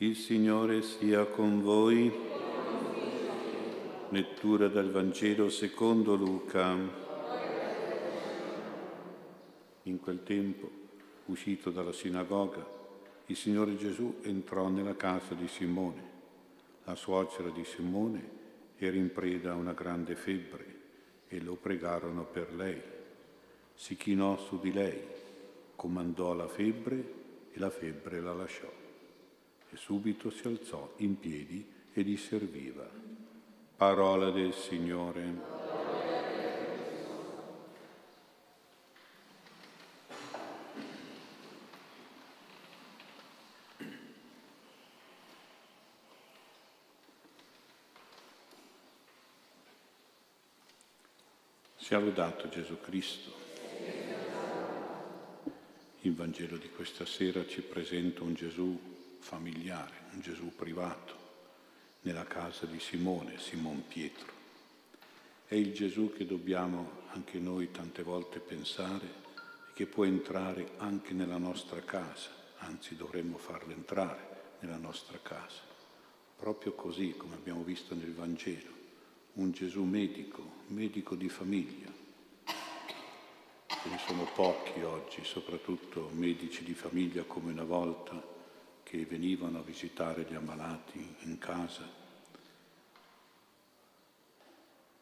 Il Signore sia con voi. Lettura dal Vangelo secondo Luca. In quel tempo, uscito dalla sinagoga, il Signore Gesù entrò nella casa di Simone. La suocera di Simone era in preda a una grande febbre e lo pregarono per lei. Si chinò su di lei, comandò la febbre e la febbre la lasciò. Subito si alzò in piedi e gli serviva. Parola del Signore. Sia lodato Gesù Cristo. Il Vangelo di questa sera ci presenta un Gesù familiare, un Gesù privato, nella casa di Simone, Simon Pietro. È il Gesù che dobbiamo anche noi tante volte pensare e che può entrare anche nella nostra casa, anzi dovremmo farlo entrare nella nostra casa, proprio così come abbiamo visto nel Vangelo un Gesù medico, medico di famiglia. Ce ne sono pochi oggi, soprattutto medici di famiglia come una volta, che venivano a visitare gli ammalati in casa.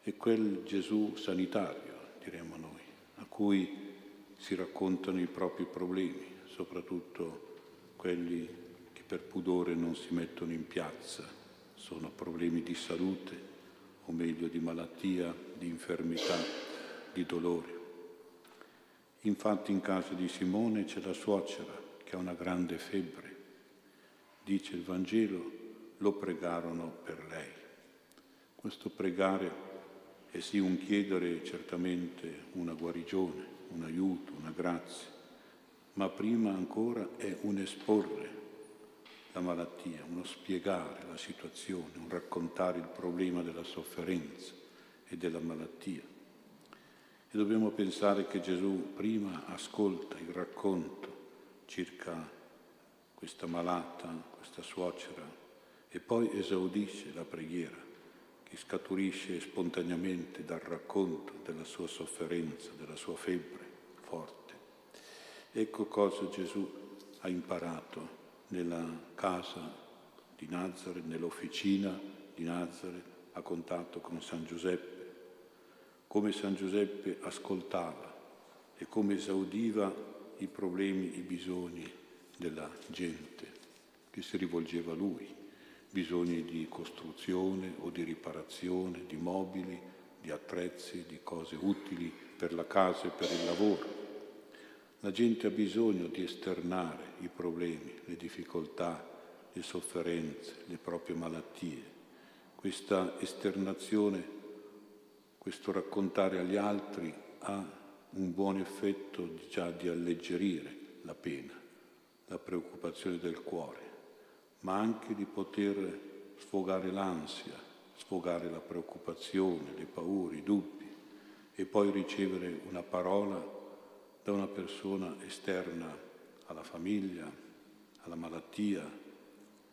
E quel Gesù sanitario, diremmo noi, a cui si raccontano i propri problemi, soprattutto quelli che per pudore non si mettono in piazza, sono problemi di salute o meglio di malattia, di infermità, di dolore. Infatti in casa di Simone c'è la suocera che ha una grande febbre. Dice il Vangelo, lo pregarono per lei. Questo pregare è sì un chiedere certamente una guarigione, un aiuto, una grazia, ma prima ancora è un esporre la malattia, uno spiegare la situazione, un raccontare il problema della sofferenza e della malattia. E dobbiamo pensare che Gesù prima ascolta il racconto circa questa malata, questa suocera, e poi esaudisce la preghiera che scaturisce spontaneamente dal racconto della sua sofferenza, della sua febbre forte. Ecco cosa Gesù ha imparato nella casa di Nazareth, nell'officina di Nazareth, a contatto con San Giuseppe, come San Giuseppe ascoltava e come esaudiva i problemi, i bisogni della gente che si rivolgeva a lui, bisogni di costruzione o di riparazione, di mobili, di attrezzi, di cose utili per la casa e per il lavoro. La gente ha bisogno di esternare i problemi, le difficoltà, le sofferenze, le proprie malattie. Questa esternazione, questo raccontare agli altri ha un buon effetto già di alleggerire la pena, la preoccupazione del cuore, ma anche di poter sfogare l'ansia, sfogare la preoccupazione, le paure, i dubbi e poi ricevere una parola da una persona esterna alla famiglia, alla malattia,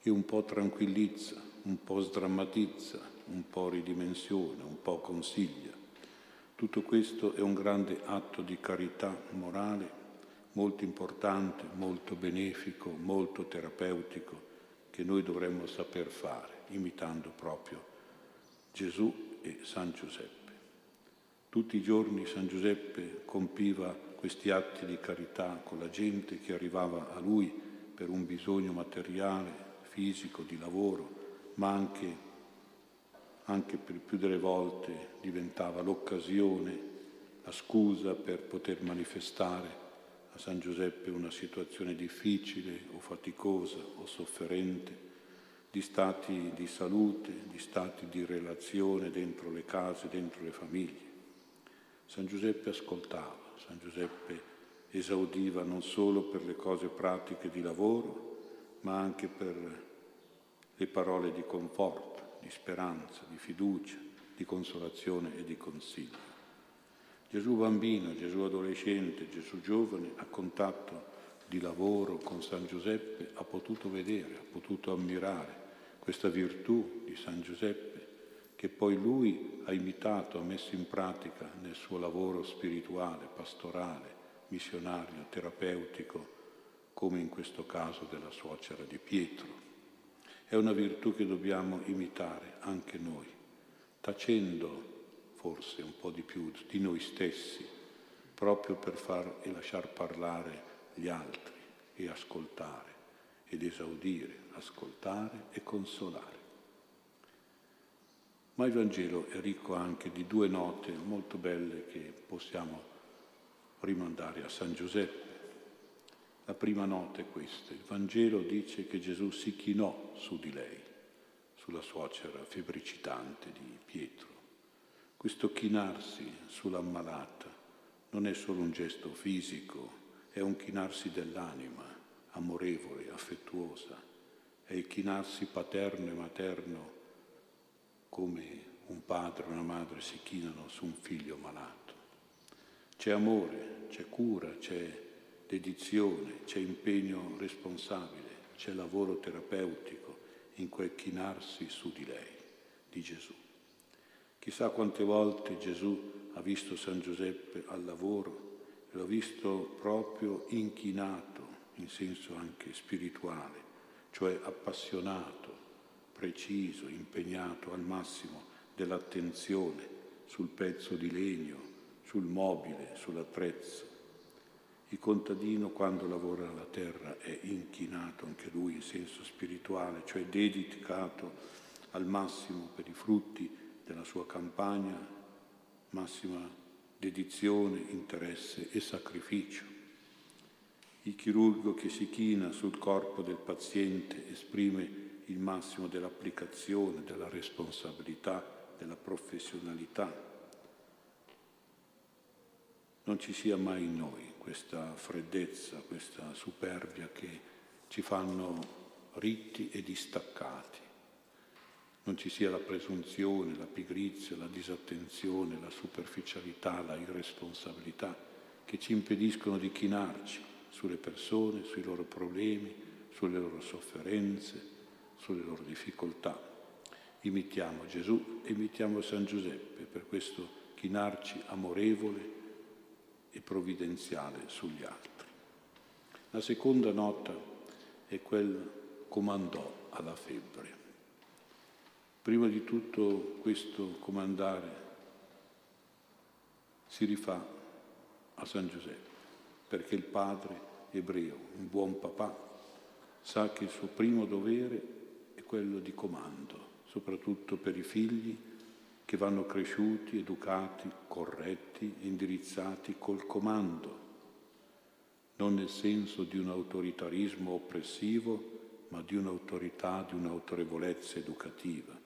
che un po' tranquillizza, un po' sdrammatizza, un po' ridimensiona, un po' consiglia. Tutto questo è un grande atto di carità morale molto importante, molto benefico, molto terapeutico, che noi dovremmo saper fare, imitando proprio Gesù e San Giuseppe. Tutti i giorni San Giuseppe compiva questi atti di carità con la gente che arrivava a lui per un bisogno materiale, fisico, di lavoro, ma anche, anche per più delle volte diventava l'occasione, la scusa per poter manifestare a San Giuseppe una situazione difficile o faticosa o sofferente, di stati di salute, di stati di relazione dentro le case, dentro le famiglie. San Giuseppe ascoltava San Giuseppe esaudiva non solo per le cose pratiche di lavoro, ma anche per le parole di conforto, di speranza, di fiducia, di consolazione e di consiglio. Gesù bambino, Gesù adolescente, Gesù giovane, a contatto di lavoro con San Giuseppe ha potuto vedere, ha potuto ammirare questa virtù di San Giuseppe che poi lui ha imitato, ha messo in pratica nel suo lavoro spirituale, pastorale, missionario, terapeutico, come in questo caso della suocera di Pietro. È una virtù che dobbiamo imitare anche noi, tacendo forse un po' di più di noi stessi, proprio per far e lasciar parlare gli altri e ascoltare ed esaudire, ascoltare e consolare. Ma il Vangelo è ricco anche di due note molto belle che possiamo rimandare a San Giuseppe. La prima nota è questa. Il Vangelo dice che Gesù si chinò su di lei, sulla suocera febbricitante di Pietro. Questo chinarsi sull'ammalata non è solo un gesto fisico, è un chinarsi dell'anima, amorevole, affettuosa, è il chinarsi paterno e materno come un padre e una madre si chinano su un figlio malato. C'è amore, c'è cura, c'è dedizione, c'è impegno responsabile, c'è lavoro terapeutico in quel chinarsi su di lei, di Gesù. Chissà quante volte Gesù ha visto San Giuseppe al lavoro e l'ha visto proprio inchinato, in senso anche spirituale, cioè appassionato, preciso, impegnato al massimo dell'attenzione sul pezzo di legno, sul mobile, sull'attrezzo. Il contadino quando lavora la terra è inchinato anche lui in senso spirituale, cioè dedicato al massimo per i frutti della sua campagna, massima dedizione, interesse e sacrificio. Il chirurgo che si china sul corpo del paziente esprime il massimo dell'applicazione, della responsabilità, della professionalità. Non ci sia mai in noi questa freddezza, questa superbia che ci fanno ritti e distaccati. Non ci sia la presunzione, la pigrizia, la disattenzione, la superficialità, la irresponsabilità che ci impediscono di chinarci sulle persone, sui loro problemi, sulle loro sofferenze, sulle loro difficoltà. Imitiamo Gesù imitiamo San Giuseppe per questo chinarci amorevole e provvidenziale sugli altri. La seconda nota è quel comandò alla febbre. Prima di tutto questo comandare si rifà a San Giuseppe, perché il padre ebreo, un buon papà, sa che il suo primo dovere quello di comando, soprattutto per i figli che vanno cresciuti, educati, corretti, indirizzati col comando, non nel senso di un autoritarismo oppressivo, ma di un'autorità, di un'autorevolezza educativa.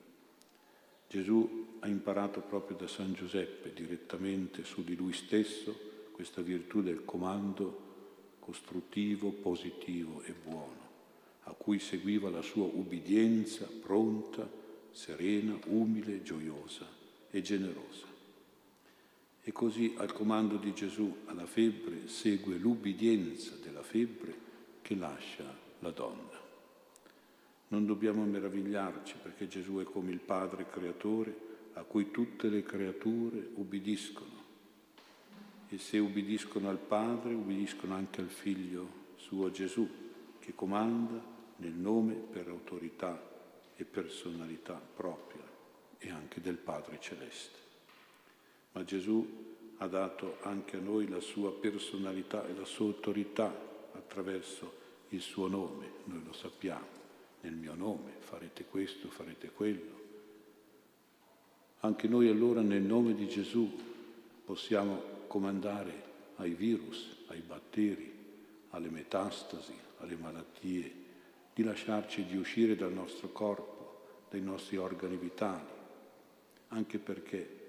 Gesù ha imparato proprio da San Giuseppe, direttamente su di lui stesso, questa virtù del comando costruttivo, positivo e buono a cui seguiva la sua ubbidienza pronta, serena, umile, gioiosa e generosa. E così al comando di Gesù alla febbre segue l'ubbidienza della febbre che lascia la donna. Non dobbiamo meravigliarci perché Gesù è come il Padre creatore a cui tutte le creature ubbidiscono. E se ubbidiscono al Padre, ubbidiscono anche al Figlio suo Gesù, che comanda nel nome per autorità e personalità propria e anche del Padre Celeste. Ma Gesù ha dato anche a noi la sua personalità e la sua autorità attraverso il suo nome, noi lo sappiamo, nel mio nome farete questo, farete quello. Anche noi allora nel nome di Gesù possiamo comandare ai virus, ai batteri, alle metastasi, alle malattie, di lasciarci di uscire dal nostro corpo, dai nostri organi vitali, anche perché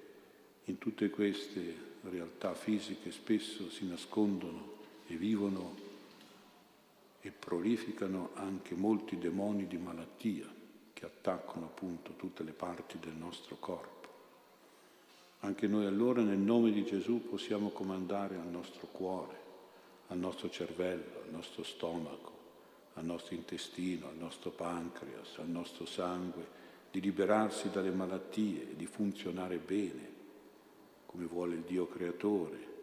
in tutte queste realtà fisiche spesso si nascondono e vivono e prolificano anche molti demoni di malattia che attaccano appunto tutte le parti del nostro corpo. Anche noi allora nel nome di Gesù possiamo comandare al nostro cuore, al nostro cervello, al nostro stomaco, al nostro intestino, al nostro pancreas, al nostro sangue, di liberarsi dalle malattie, di funzionare bene, come vuole il Dio creatore,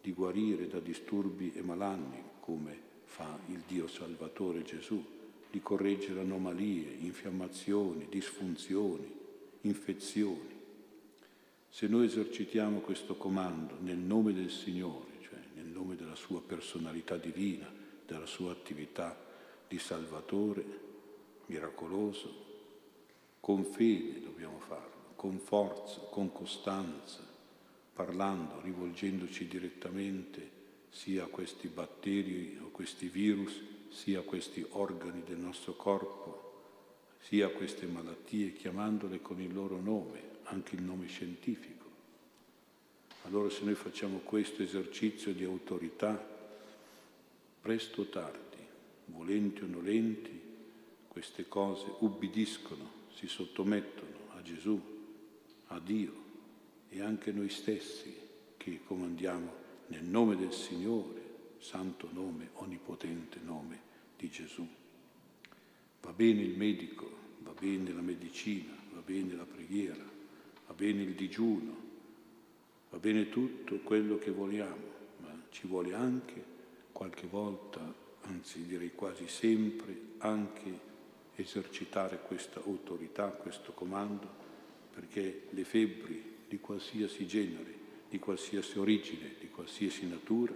di guarire da disturbi e malanni, come fa il Dio Salvatore Gesù, di correggere anomalie, infiammazioni, disfunzioni, infezioni. Se noi esercitiamo questo comando nel nome del Signore, cioè nel nome della sua personalità divina, della sua attività di Salvatore miracoloso, con fede dobbiamo farlo, con forza, con costanza, parlando, rivolgendoci direttamente sia questi batteri o questi virus, sia questi organi del nostro corpo, sia queste malattie, chiamandole con il loro nome, anche il nome scientifico. Allora se noi facciamo questo esercizio di autorità, presto o tardi, volenti o nolenti, queste cose ubbidiscono, si sottomettono a Gesù, a Dio e anche noi stessi che comandiamo nel nome del Signore, santo nome, onnipotente nome di Gesù. Va bene il medico, va bene la medicina, va bene la preghiera, va bene il digiuno, va bene tutto quello che vogliamo, ma ci vuole anche qualche volta, anzi direi quasi sempre, anche esercitare questa autorità, questo comando, perché le febbri di qualsiasi genere, di qualsiasi origine, di qualsiasi natura,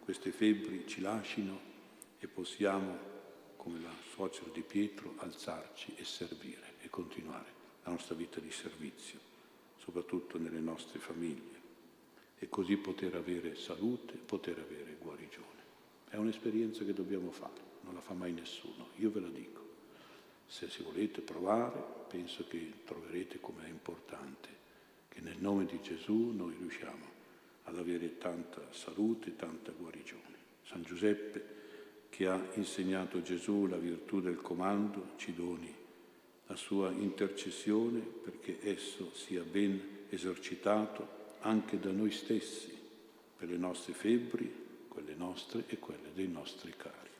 queste febbri ci lasciano e possiamo, come la suocera di Pietro, alzarci e servire e continuare la nostra vita di servizio, soprattutto nelle nostre famiglie, e così poter avere salute, poter avere guarigione. È un'esperienza che dobbiamo fare, non la fa mai nessuno, io ve la dico. Se si volete provare, penso che troverete com'è importante che nel nome di Gesù noi riusciamo ad avere tanta salute, tanta guarigione. San Giuseppe, che ha insegnato a Gesù la virtù del comando, ci doni la sua intercessione perché esso sia ben esercitato anche da noi stessi, per le nostre febbri, quelle nostre e quelle dei nostri cari.